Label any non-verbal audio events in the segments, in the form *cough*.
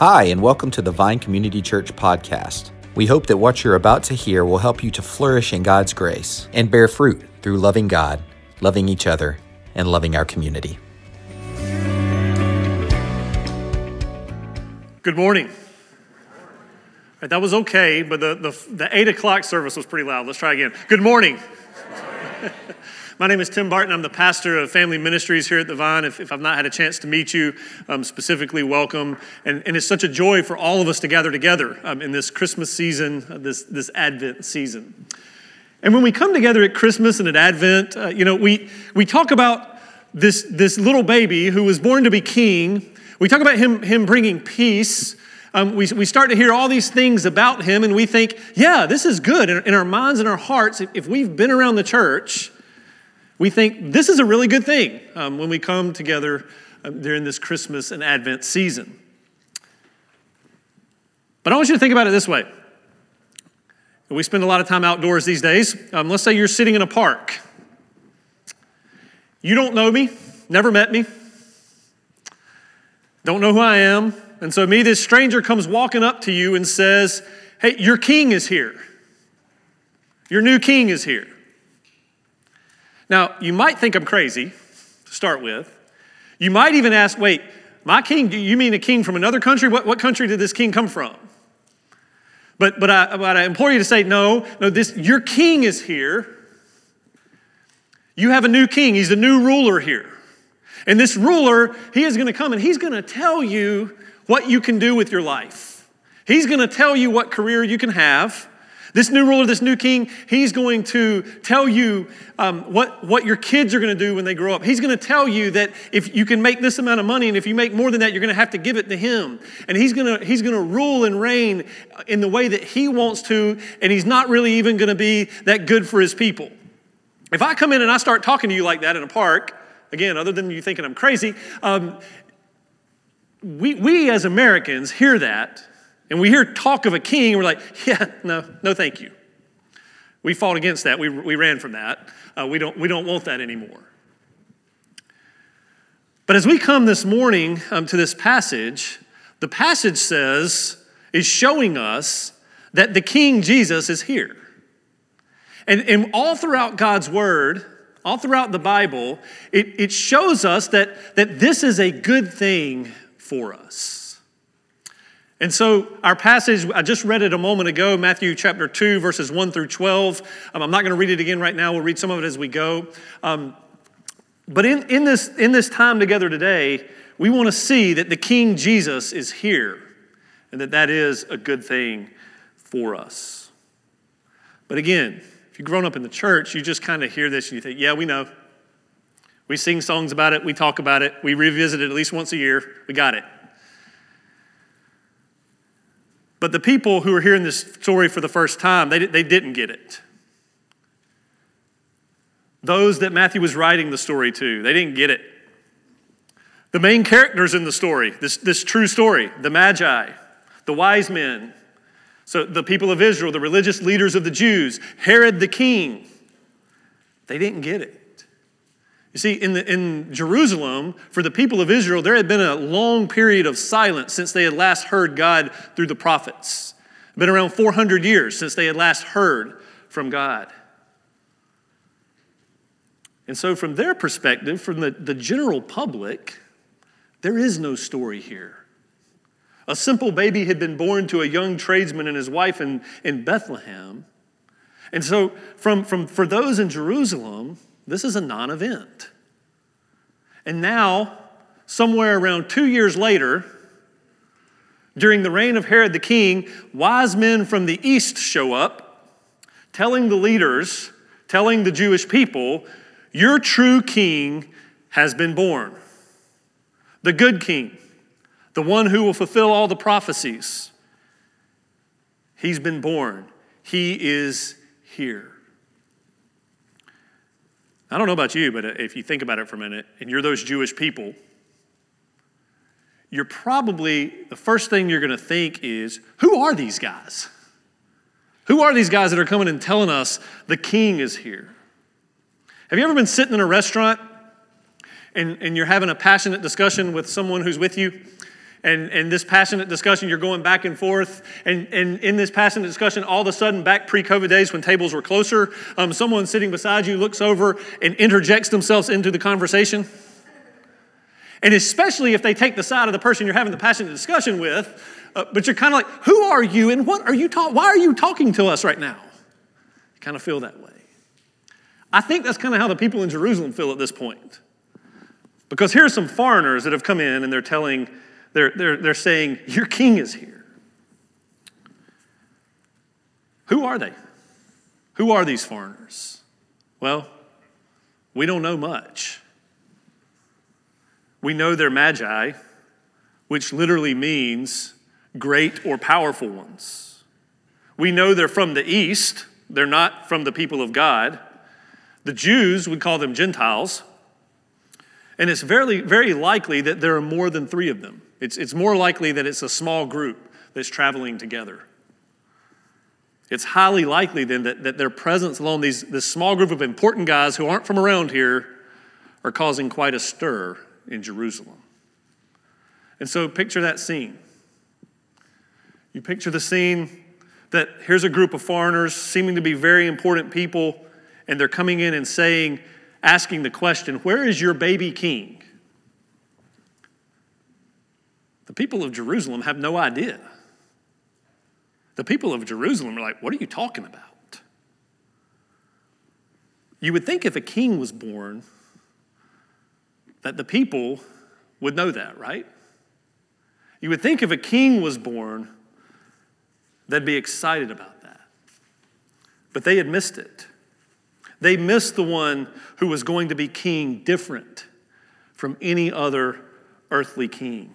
Hi, and welcome to the Vine Community Church podcast. We hope that what you're about to hear will help you to flourish in God's grace and bear fruit through loving God, loving each other, and loving our community. Good morning. Right, that was okay, but the, the, the 8 o'clock service was pretty loud. Let's try again. Good morning. *laughs* My name is Tim Barton. I'm the pastor of Family Ministries here at the Vine. If, if I've not had a chance to meet you, um, specifically welcome. And, and, it's such a joy for all of us to gather together um, in this Christmas season, uh, this, this Advent season. And when we come together at Christmas and at Advent, uh, you know, we, we talk about this, this little baby who was born to be king. We talk about him, him bringing peace. Um, we, we start to hear all these things about him, and we think, yeah, this is good. In, in our minds and our hearts, if, if we've been around the church, we think this is a really good thing um, when we come together um, during this Christmas and Advent season. But I want you to think about it this way. We spend a lot of time outdoors these days. Um, let's say you're sitting in a park. You don't know me, never met me, don't know who I am. And so, me, this stranger comes walking up to you and says, Hey, your king is here. Your new king is here. Now, you might think I'm crazy to start with. You might even ask, wait, my king, you mean a king from another country? What, what country did this king come from? But, but, I, but I implore you to say, no, no, this, your king is here. You have a new king. He's the new ruler here. And this ruler, he is going to come and he's going to tell you what you can do with your life. He's going to tell you what career you can have. This new ruler, this new king, he's going to tell you um, what, what your kids are going to do when they grow up. He's going to tell you that if you can make this amount of money, and if you make more than that, you're going to have to give it to him. And he's going to, he's going to rule and reign in the way that he wants to, and he's not really even going to be that good for his people. If I come in and I start talking to you like that in a park, again, other than you thinking I'm crazy, um, we, we as Americans hear that and we hear talk of a king, we're like, *laughs* yeah, no, no, thank you. We fought against that. We, we ran from that. Uh, we, don't, we don't want that anymore. But as we come this morning um, to this passage, the passage says, is showing us that the King Jesus is here. And, and all throughout God's Word, all throughout the Bible, it, it shows us that, that this is a good thing for us. And so, our passage, I just read it a moment ago, Matthew chapter 2, verses 1 through 12. Um, I'm not going to read it again right now. We'll read some of it as we go. Um, but in, in, this, in this time together today, we want to see that the King Jesus is here and that that is a good thing for us. But again, if you've grown up in the church, you just kind of hear this and you think, yeah, we know. We sing songs about it, we talk about it, we revisit it at least once a year, we got it. But the people who are hearing this story for the first time, they, they didn't get it. Those that Matthew was writing the story to, they didn't get it. The main characters in the story, this, this true story, the Magi, the wise men, so the people of Israel, the religious leaders of the Jews, Herod the king, they didn't get it. You see, in, the, in Jerusalem, for the people of Israel, there had been a long period of silence since they had last heard God through the prophets. It had been around 400 years since they had last heard from God. And so, from their perspective, from the, the general public, there is no story here. A simple baby had been born to a young tradesman and his wife in, in Bethlehem. And so, from, from, for those in Jerusalem, this is a non event. And now, somewhere around two years later, during the reign of Herod the king, wise men from the east show up, telling the leaders, telling the Jewish people, Your true king has been born. The good king, the one who will fulfill all the prophecies. He's been born. He is here. I don't know about you, but uh, if you think about it for a minute, and you're those Jewish people, you're probably, the first thing you're going to think is, who are these guys? Who are these guys that are coming and telling us the king is here? Have you ever been sitting in a restaurant and, and you're having a passionate discussion with someone who's with you? And, and this passionate discussion, you're going back and forth. And, and in this passionate discussion, all of a sudden, back pre COVID days when tables were closer, um, someone sitting beside you looks over and interjects themselves into the conversation. And especially if they take the side of the person you're having the passionate discussion with, uh, but you're kind of like, who are you and what are you talking? Why are you talking to us right now? You kind of feel that way. I think that's kind of how the people in Jerusalem feel at this point. Because here are some foreigners that have come in and they're telling they're, they're, they're saying, Your king is here. Who are they? Who are these foreigners? Well, we don't know much. We know they're magi, which literally means great or powerful ones. We know they're from the east, they're not from the people of God. The Jews would call them Gentiles. And it's very, very likely that there are more than three of them. It's, it's more likely that it's a small group that's traveling together. It's highly likely then that, that their presence alone, these, this small group of important guys who aren't from around here are causing quite a stir in Jerusalem. And so picture that scene. You picture the scene that here's a group of foreigners, seeming to be very important people, and they're coming in and saying, asking the question, Where is your baby king? The people of Jerusalem have no idea. The people of Jerusalem are like, What are you talking about? You would think if a king was born, that the people would know that, right? You would think if a king was born, they'd be excited about that. But they had missed it. They missed the one who was going to be king different from any other earthly king.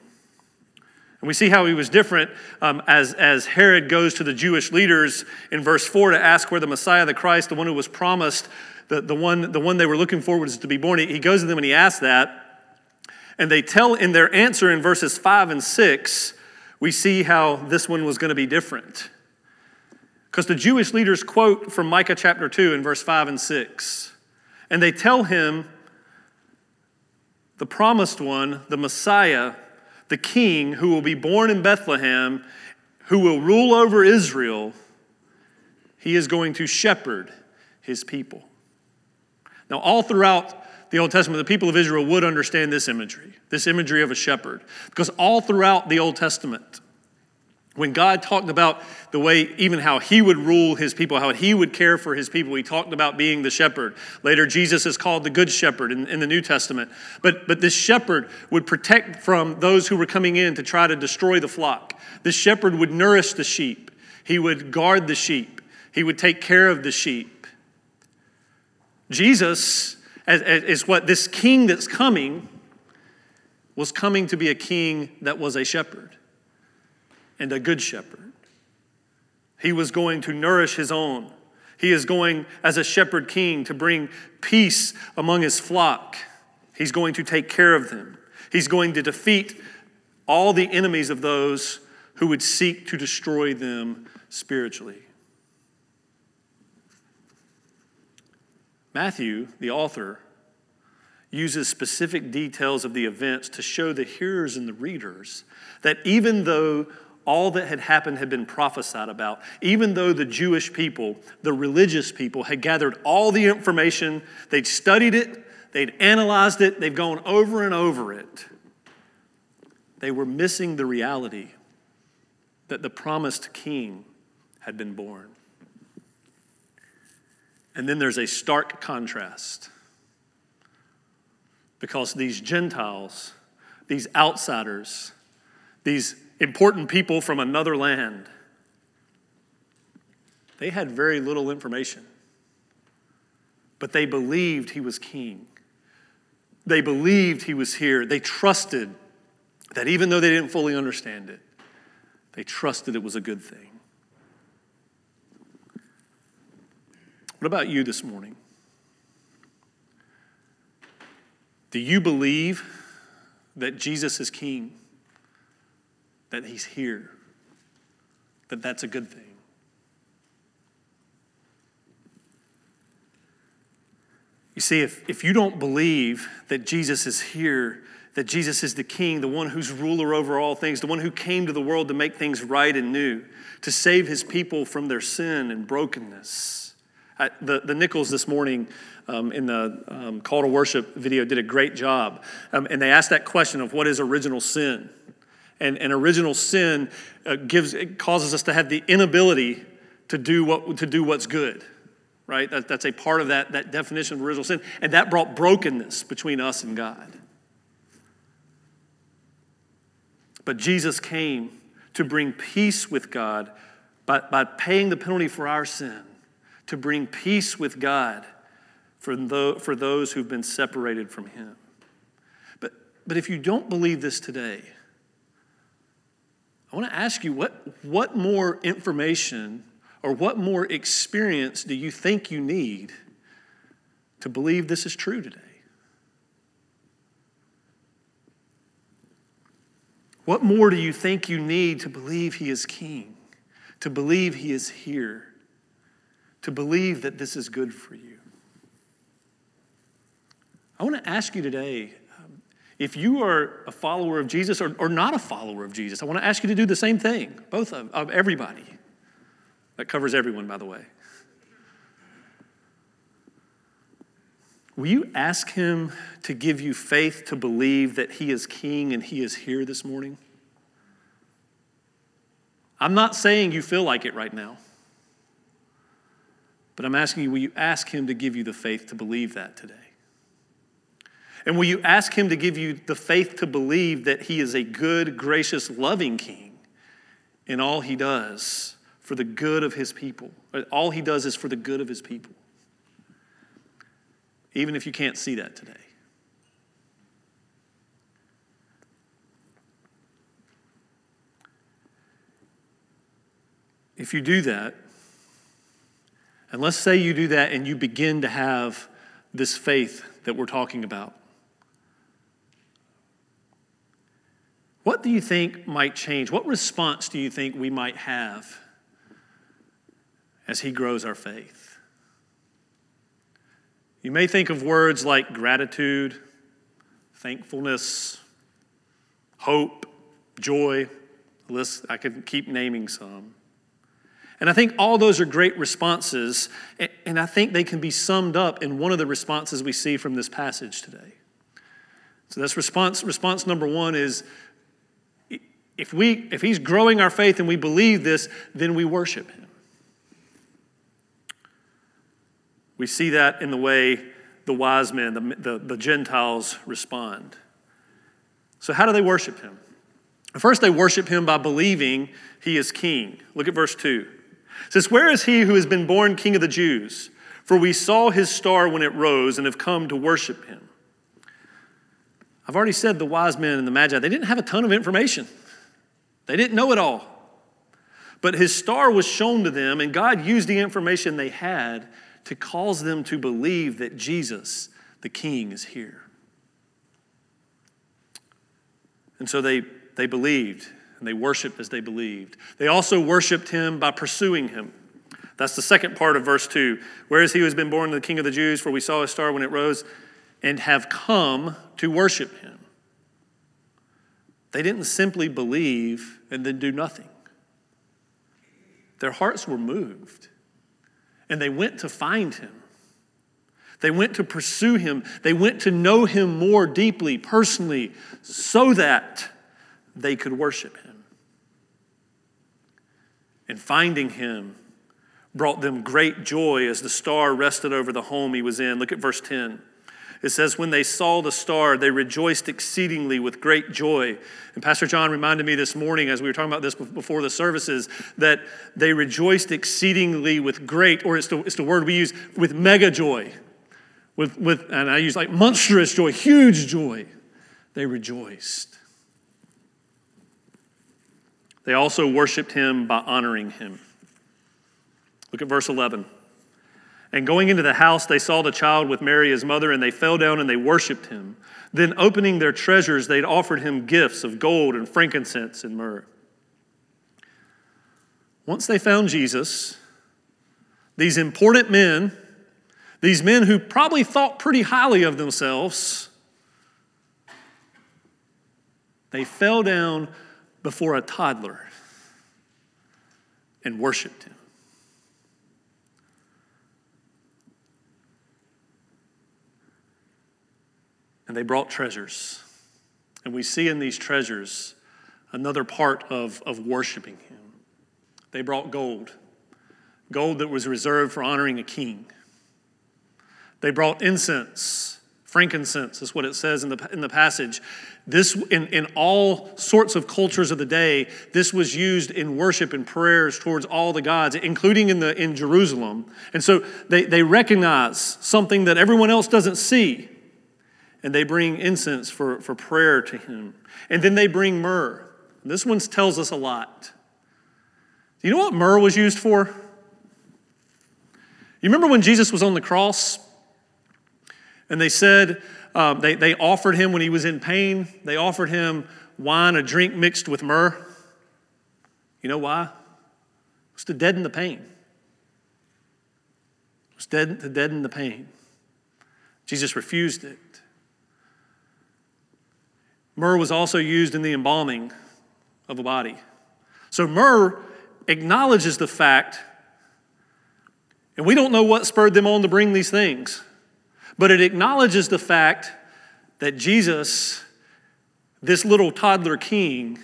And we see how he was different um, as, as Herod goes to the Jewish leaders in verse 4 to ask where the Messiah, the Christ, the one who was promised, the, the, one, the one they were looking for was to be born. He, he goes to them and he asks that. And they tell in their answer in verses 5 and 6, we see how this one was going to be different. Because the Jewish leaders quote from Micah chapter 2 in verse 5 and 6. And they tell him, the promised one, the Messiah, the king who will be born in Bethlehem, who will rule over Israel, he is going to shepherd his people. Now, all throughout the Old Testament, the people of Israel would understand this imagery, this imagery of a shepherd. Because all throughout the Old Testament, when God talked about the way, even how He would rule His people, how He would care for His people, He talked about being the shepherd. Later, Jesus is called the Good Shepherd in, in, the New Testament. But, but this shepherd would protect from those who were coming in to try to destroy the flock. This shepherd would nourish the sheep, He would guard the sheep, He would take care of the sheep. Jesus is what this king that's coming was coming to be a king that was a shepherd and a good shepherd. He was going to nourish his own. He is going as a shepherd king to bring peace among his flock. He's going to take care of them. He's going to defeat all the enemies of those who would seek to destroy them spiritually. Matthew, the author, uses specific details of the events to show the hearers and the readers that even though all that had happened had been prophesied about. Even though the Jewish people, the religious people, had gathered all the information, they'd studied it, they'd analyzed it, they've gone over and over it, they were missing the reality that the promised king had been born. And then there's a stark contrast because these Gentiles, these outsiders, these important people from another land. They had very little information, but they believed he was king. They believed he was here. They trusted that even though they didn't fully understand it, they trusted it was a good thing. What about you this morning? Do you believe that Jesus is king? That he's here, that that's a good thing. You see, if, if you don't believe that Jesus is here, that Jesus is the king, the one who's ruler over all things, the one who came to the world to make things right and new, to save his people from their sin and brokenness. I, the, the Nichols this morning um, in the um, call to worship video did a great job. Um, and they asked that question of what is original sin? And, and original sin uh, gives, it causes us to have the inability to do, what, to do what's good right? That, that's a part of that, that definition of original sin. And that brought brokenness between us and God. But Jesus came to bring peace with God by, by paying the penalty for our sin, to bring peace with God for, the, for those who've been separated from Him. But, but if you don't believe this today, I want to ask you what, what more information or what more experience do you think you need to believe this is true today? What more do you think you need to believe He is King, to believe He is here, to believe that this is good for you? I want to ask you today if you are a follower of Jesus or, or not a follower of Jesus, I want to ask you to do the same thing, both of, of everybody. That covers everyone, by the way. Will you ask him to give you faith to believe that he is king and he is here this morning? I'm not saying you feel like it right now, but I'm asking you, will you ask him to give you the faith to believe that today? And will you ask him to give you the faith to believe that he is a good, gracious, loving king in all he does? for the good of his people. All he does is for the good of his people. Even if you can't see that today. If you do that, and let's say you do that and you begin to have this faith that we're talking about, what do you think might change? What response do you think we might have as He grows our faith. You may think of words like gratitude, thankfulness, hope, joy. List, I could keep naming some. And I think all those are great responses, and I think they can be summed up in one of the responses we see from this passage today. So that's response response number 1 is if we if he's growing our faith and we believe this, then we worship him. We see that in the way the wise men, the, the, the, Gentiles, respond. So, how do they worship him? First, they worship him by believing he is king. Look at verse 2. It says, Where is he who has been born king of the Jews? For we saw his star when it rose and have come to worship him. I've already said the wise men and the magi, they didn't have a ton of information, they didn't know it all. But his star was shown to them, and God used the information they had to cause them to believe that Jesus, the King, is here. And so they, they believed and they worshiped as they believed. They also worshiped him by pursuing him. That's the second part of verse 2. Whereas he who has been born the King of the Jews, for we saw his star when it rose, and have come to worship him. They didn't simply believe and then do nothing. Their hearts were moved and they went to find him. They went to pursue him. They went to know him more deeply, personally, so that they could worship him. And finding him brought them great joy as the star rested over the home he was in. Look at verse 10. It says, When they saw the star, they rejoiced exceedingly with great joy. And Pastor John reminded me this morning, as we were talking about this before the services, that they rejoiced exceedingly with great, or it's the, it's the word we use, with mega joy. With, with, and I use like monstrous joy, huge joy. They rejoiced. They also worshiped him by honoring him. Look at verse 11. And going into the house, they saw the child with Mary, his mother, and they fell down and they worshiped him. Then, opening their treasures, they'd offered him gifts of gold and frankincense and myrrh. Once they found Jesus, these important men, These men who probably thought pretty highly of themselves, they fell down before a toddler and worshiped him. And they brought treasures. And we see in these treasures another part of, of worshiping him. They brought gold, gold that was reserved for honoring a king. They brought incense, frankincense is what it says in the, in the passage. This, in, in all sorts of cultures of the day, this was used in worship and prayers towards all the gods, including in, the, in Jerusalem. And so they, they recognize something that everyone else doesn't see and they bring incense for, for prayer to him. And then they bring myrrh. This one tells us a lot. Do you know what myrrh was used for? You remember when Jesus was on the cross? And they said, um, they, they offered him when he was in pain, they offered him wine, a drink mixed with myrrh. You know why? It was to deaden the pain. It was dead, to deaden the pain. Jesus refused it. Myrrh was also used in the embalming of a body. So myrrh acknowledges the fact, and we don't know what spurred them on to bring these things, but it acknowledges the fact that Jesus, this little toddler king,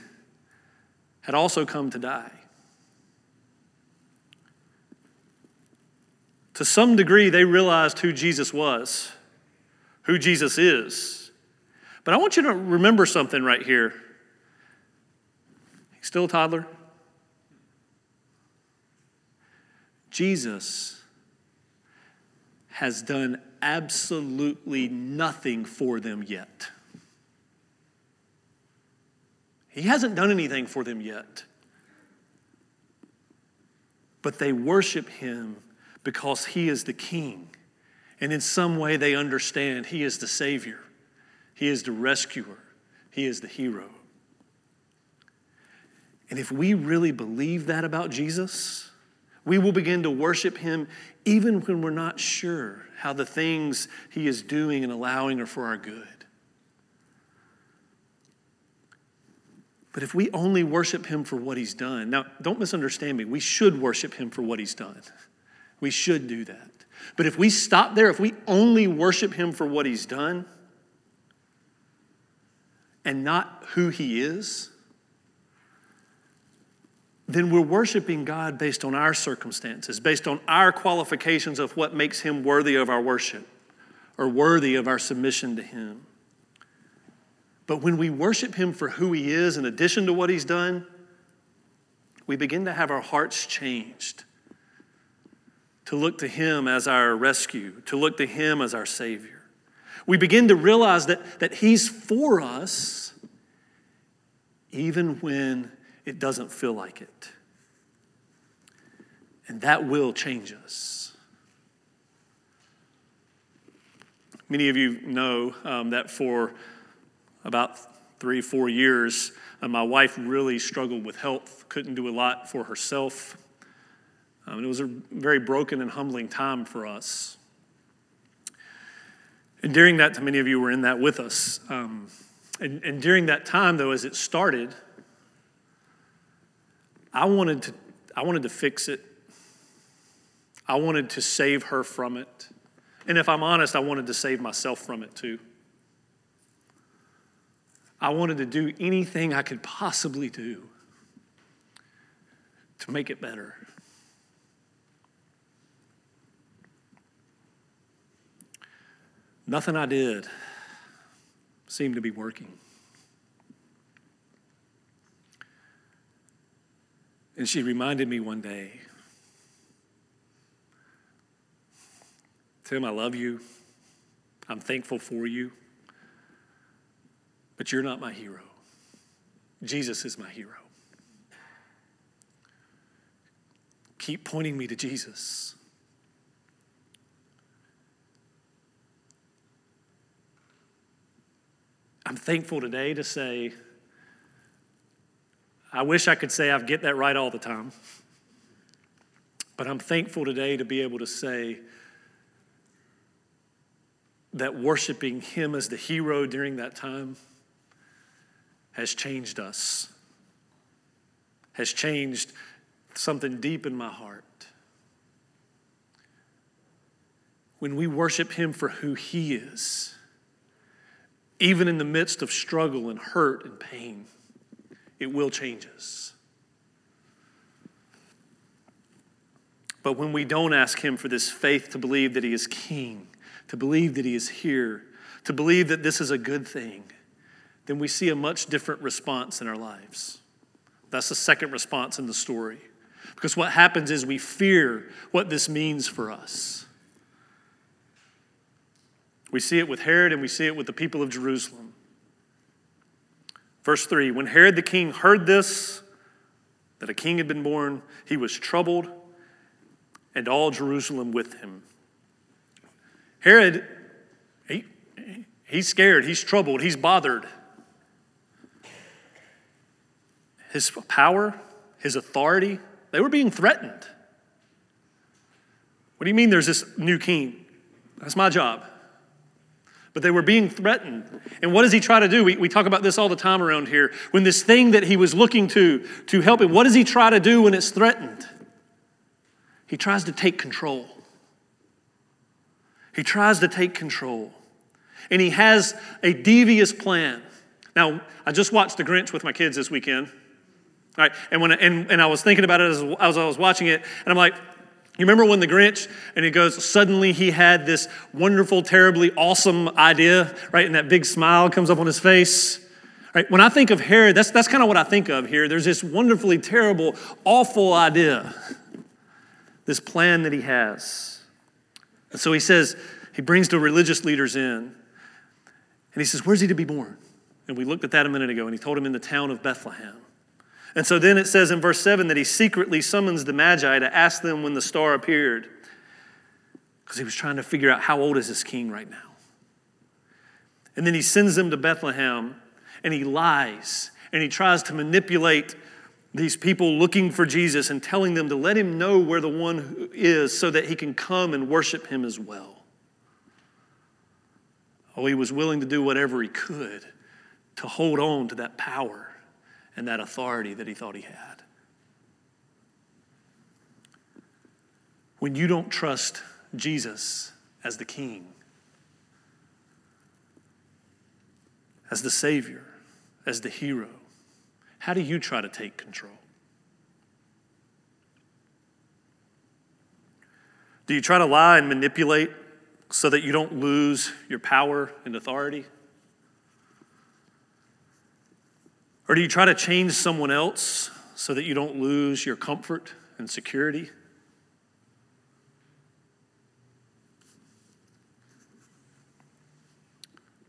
had also come to die. To some degree, they realized who Jesus was, who Jesus is. But I want you to remember something right here. He's still a toddler. Jesus has done absolutely nothing for them yet. He hasn't done anything for them yet. But they worship him because he is the king. And in some way, they understand he is the Savior. He is the rescuer, He is the hero. And if we really believe that about Jesus, we will begin to worship Him even when we're not sure how the things He is doing and allowing are for our good. But if we only worship Him for what He's done, now don't misunderstand me, we should worship Him for what He's done. We should do that. But if we stop there, if we only worship Him for what He's done, and not who He is, then we're worshiping God based on our circumstances, based on our qualifications of what makes Him worthy of our worship or worthy of our submission to Him. But when we worship Him for who He is, in addition to what He's done, we begin to have our hearts changed to look to Him as our rescue, to look to Him as our Savior. We begin to realize that, that He's for us even when it doesn't feel like it. And that will change us. Many of you know um, that for about three, four years, uh, my wife really struggled with health, couldn't do a lot for herself. Um, it was a very broken and humbling time for us. And during that, time, many of you were in that with us. Um, and, and during that time, though, as it started, I wanted to, I wanted to fix it. I wanted to save her from it. And if I'm honest, I wanted to save myself from it too. I wanted to do anything I could possibly do to make it better. Nothing I did seemed to be working. And she reminded me one day Tim, I love you. I'm thankful for you. But you're not my hero. Jesus is my hero. Keep pointing me to Jesus. I'm thankful today to say, I wish I could say I get that right all the time. But I'm thankful today to be able to say, that worshiping Him as the hero during that time has changed us, has changed something deep in my heart. When we worship Him for who He is, even in the midst of struggle and hurt and pain, it will change us. But when we don't ask Him for this faith to believe that He is King, to believe that He is here, to believe that this is a good thing, then we see a much different response in our lives. That's the second response in the story. Because what happens is we fear what this means for us. We see it with Herod and we see it with the people of Jerusalem. Verse 3 When Herod the king heard this, that a king had been born, he was troubled, and all Jerusalem with him. Herod, he, he's scared, he's troubled, he's bothered. His power, his authority, they were being threatened. What do you mean there's this new king? That's my job. But they were being threatened. And what does he try to do? We, we talk about this all the time around here. When this thing that he was looking to to help him, what does he try to do when it's threatened? He tries to take control. He tries to take control. And he has a devious plan. Now, I just watched The Grinch with my kids this weekend. All right, and, when, and, and I was thinking about it as, as I was watching it, and I'm like, you remember when the Grinch, and he goes, suddenly he had this wonderful, terribly awesome idea, right? And that big smile comes up on his face. Right? When I think of Herod, that's, that's kind of what I think of here. There's this wonderfully terrible, awful idea, this plan that he has. And so he says, he brings the religious leaders in, and he says, Where's he to be born? And we looked at that a minute ago, and he told him in the town of Bethlehem. And so then it says in verse 7 that he secretly summons the Magi to ask them when the star appeared, because he was trying to figure out how old is this king right now. And then he sends them to Bethlehem, and he lies, and he tries to manipulate these people looking for Jesus and telling them to let him know where the one is so that he can come and worship him as well. Oh, he was willing to do whatever he could to hold on to that power and that authority that he thought he had. When you don't trust Jesus as the king, as the savior, as the hero, how do you try to take control? Do you try to lie and manipulate so that you don't lose your power and authority? Or do you try to change someone else so that you don't lose your comfort and security?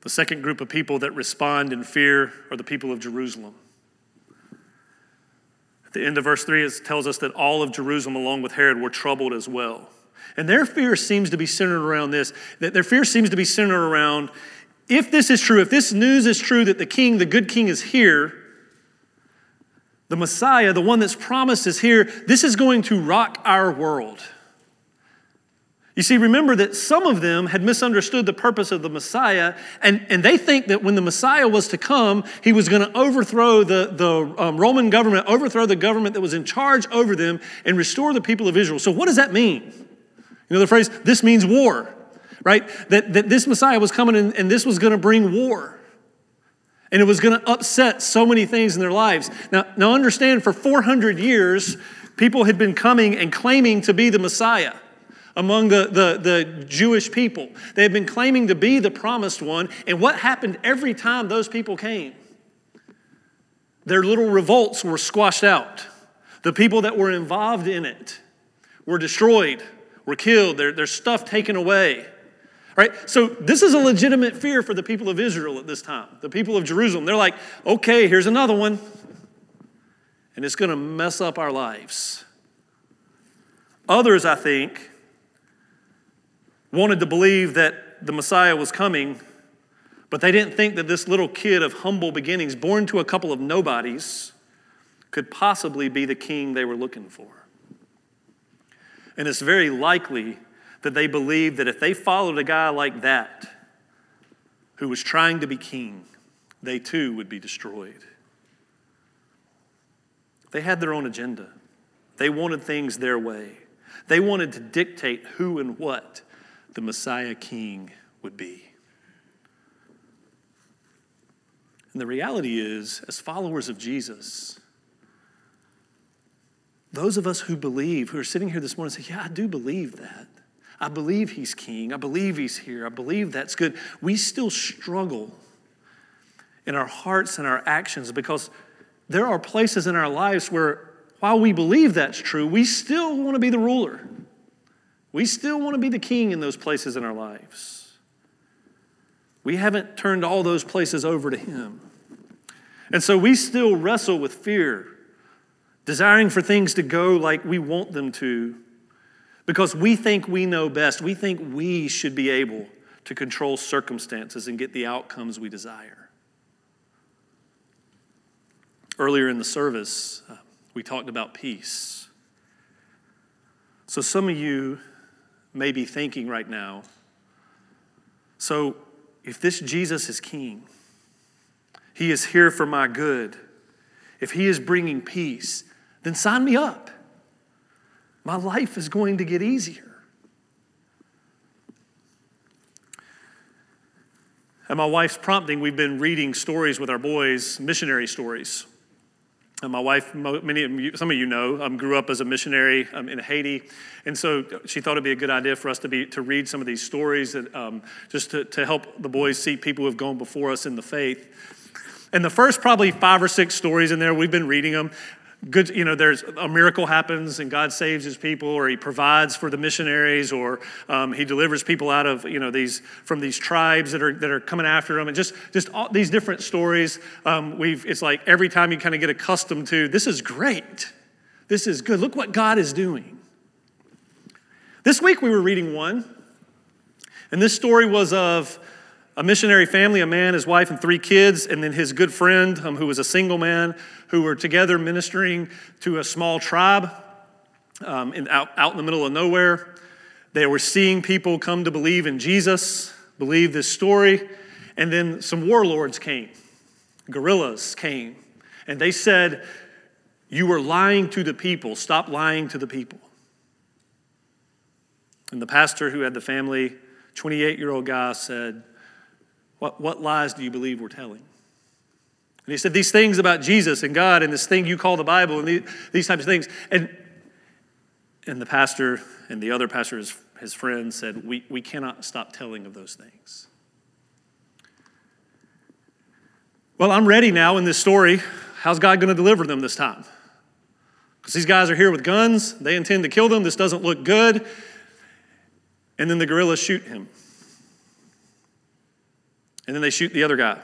The second group of people that respond in fear are the people of Jerusalem. At the end of verse 3, it tells us that all of Jerusalem, along with Herod, were troubled as well. And their fear seems to be centered around this that their fear seems to be centered around if this is true, if this news is true that the king, the good king, is here, the Messiah, the one that's promised is here, this is going to rock our world. You see, remember that some of them had misunderstood the purpose of the Messiah, and, and they think that when the Messiah was to come, he was going to overthrow the, the um, Roman government, overthrow the government that was in charge over them, and restore the people of Israel. So, what does that mean? You know the phrase, this means war, right? That, that this Messiah was coming and, and this was going to bring war and it was going to upset so many things in their lives. Now, now understand, for 400 years, people had been coming and claiming to be the Messiah among the, the, the Jewish people. They had been claiming to be the promised one, and what happened every time those people came? Their little revolts were squashed out. The people that were involved in it were destroyed, were killed, their, their stuff taken away. Right? So, this is a legitimate fear for the people of Israel at this time, the people of Jerusalem. They're like, okay, here's another one, and it's going to mess up our lives. Others, I think, wanted to believe that the Messiah was coming, but they didn't think that this little kid of humble beginnings, born to a couple of nobodies, could possibly be the king they were looking for. And it's very likely that they believed that if they followed a guy like that, who was trying to be king, they too would be destroyed. They had their own agenda. They wanted things their way. They wanted to dictate who and what the Messiah king would be. And the reality is, as followers of Jesus, those of us who believe, who are sitting here this morning, say, Yeah, I do believe that. I believe he's king. I believe he's here. I believe that's good. We still struggle in our hearts and our actions because there are places in our lives where, while we believe that's true, we still want to be the ruler. We still want to be the king in those places in our lives. We haven't turned all those places over to him. And so we still wrestle with fear, desiring for things to go like we want them to, because we think we know best. We think we should be able to control circumstances and get the outcomes we desire. Earlier in the service, uh, we talked about peace. So some of you may be thinking right now so if this Jesus is king, he is here for my good. If he is bringing peace, then sign me up. My life is going to get easier. At my wife's prompting, we've been reading stories with our boys, missionary stories. And my wife, many of you, some of you know, um, grew up as a missionary um, in Haiti, and so she thought it'd be a good idea for us to be to read some of these stories that um, just to, to help the boys see people who have gone before us in the faith. And the first probably five or six stories in there, we've been reading them good you know there's a miracle happens and god saves his people or he provides for the missionaries or um, he delivers people out of you know these from these tribes that are that are coming after them and just just all these different stories um, we've it's like every time you kind of get accustomed to this is great. This is good. Look what god is doing. This week we were reading one and this story was of a missionary family, a man, his wife, and three kids, and then his good friend, um, who was a single man, who were together ministering to a small tribe um, in, out, out in the middle of nowhere. They were seeing people come to believe in Jesus, believe this story, and then some warlords came, guerrillas came, and they said, You were lying to the people, stop lying to the people. And the pastor who had the family, 28 year old guy, said, what, what lies do you believe we're telling? And he said, These things about Jesus and God and this thing you call the Bible and these, these types of things. And, and the pastor and the other pastor, his, his friend, said, we, we cannot stop telling of those things. Well, I'm ready now in this story. How's God going to deliver them this time? Because these guys are here with guns. They intend to kill them. This doesn't look good. And then the guerrillas shoot him. And then they shoot the other guy.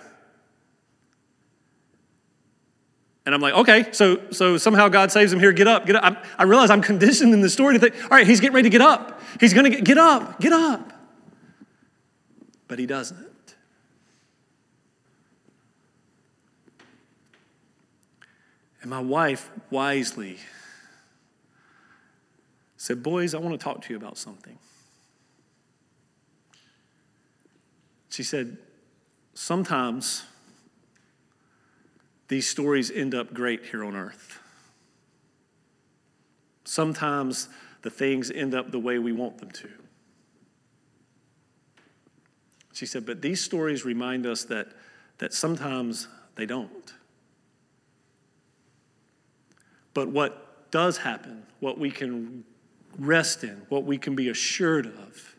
And I'm like, okay, so, so somehow God saves him here. Get up, get up. I'm, i realize I'm conditioned in the story to think, all right, he's getting ready to get up. He's going to get, get up, get up. But he doesn't. And my wife wisely said, Boys, I want to talk to you about something. She said, Sometimes these stories end up great here on earth. Sometimes the things end up the way we want them to. She said, but these stories remind us that, that sometimes they don't. But what does happen, what we can rest in, what we can be assured of,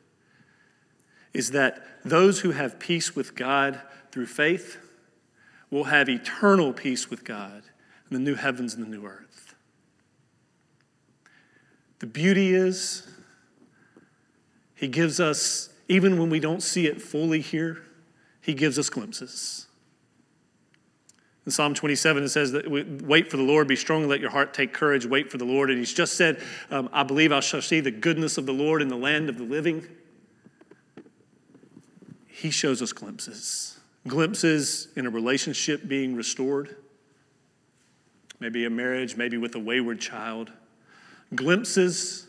is that those who have peace with God through faith will have eternal peace with God in the new heavens and the new earth. The beauty is, He gives us, even when we don't see it fully here, He gives us glimpses. In Psalm 27, it says that wait for the Lord, be strong and let your heart take courage, wait for the Lord. And he's just said, um, I believe I shall see the goodness of the Lord in the land of the living. He shows us glimpses glimpses in a relationship being restored, maybe a marriage, maybe with a wayward child, glimpses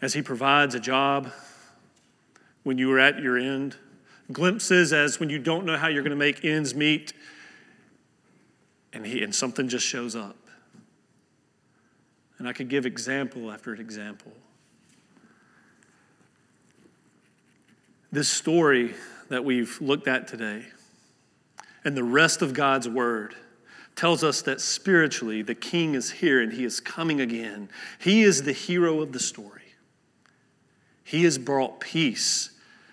as He provides a job, when you were at your end, glimpses as when you don't know how you're going to make ends meet, and, he, and something just shows up. And I could give example after example. This story that we've looked at today and the rest of God's word tells us that spiritually the king is here and he is coming again. He is the hero of the story. He has brought peace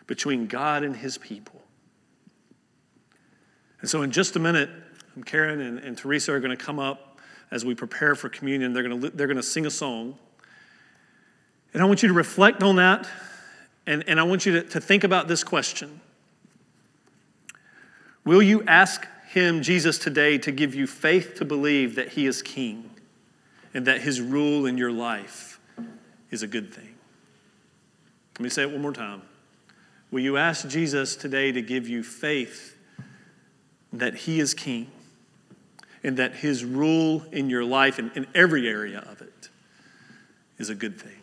between God and his people. And so, in just a minute, Karen and, and Teresa are going to come up as we prepare for communion. They're going to, they're going to sing a song. And I want you to reflect on that, and, and I want you to, to think about this question Will you ask him, Jesus, today to give you faith to believe that he is king and that his rule in your life is a good thing? Let me say it one more time. Will you ask Jesus today to give you faith that he is king and that his rule in your life and in every area of it is a good thing?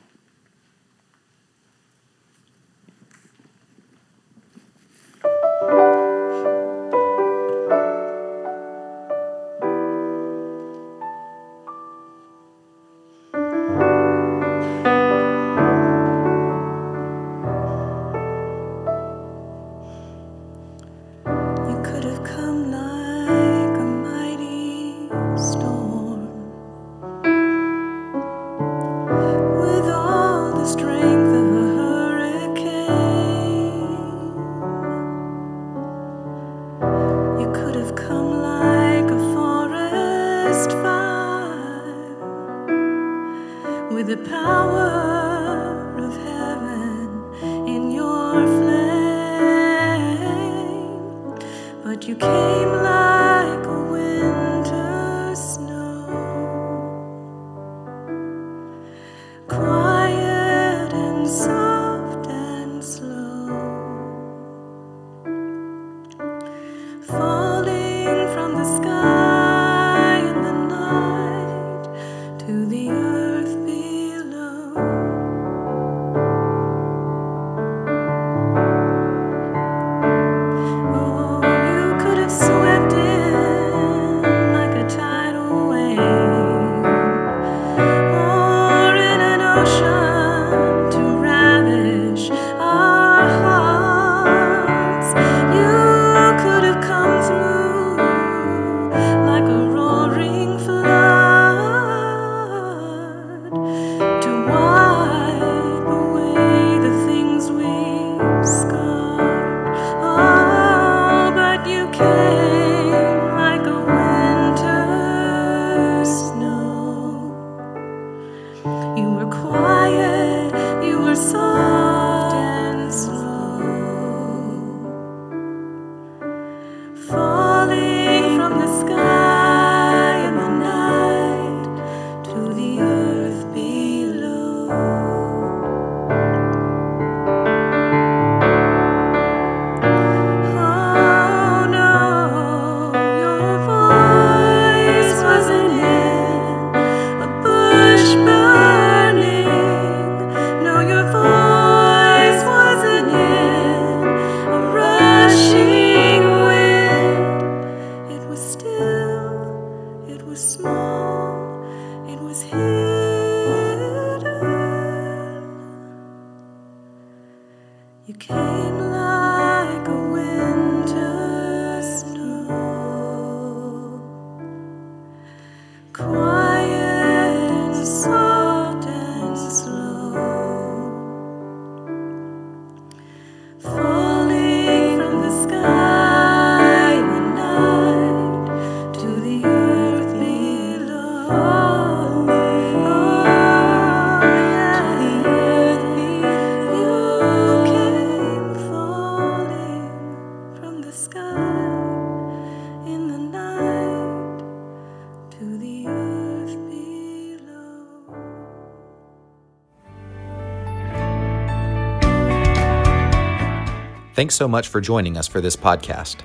Thanks so much for joining us for this podcast.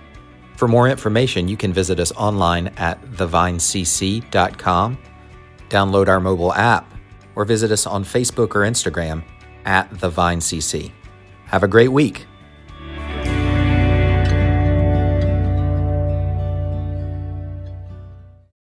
For more information, you can visit us online at thevinecc.com, download our mobile app, or visit us on Facebook or Instagram at thevinecc. Have a great week.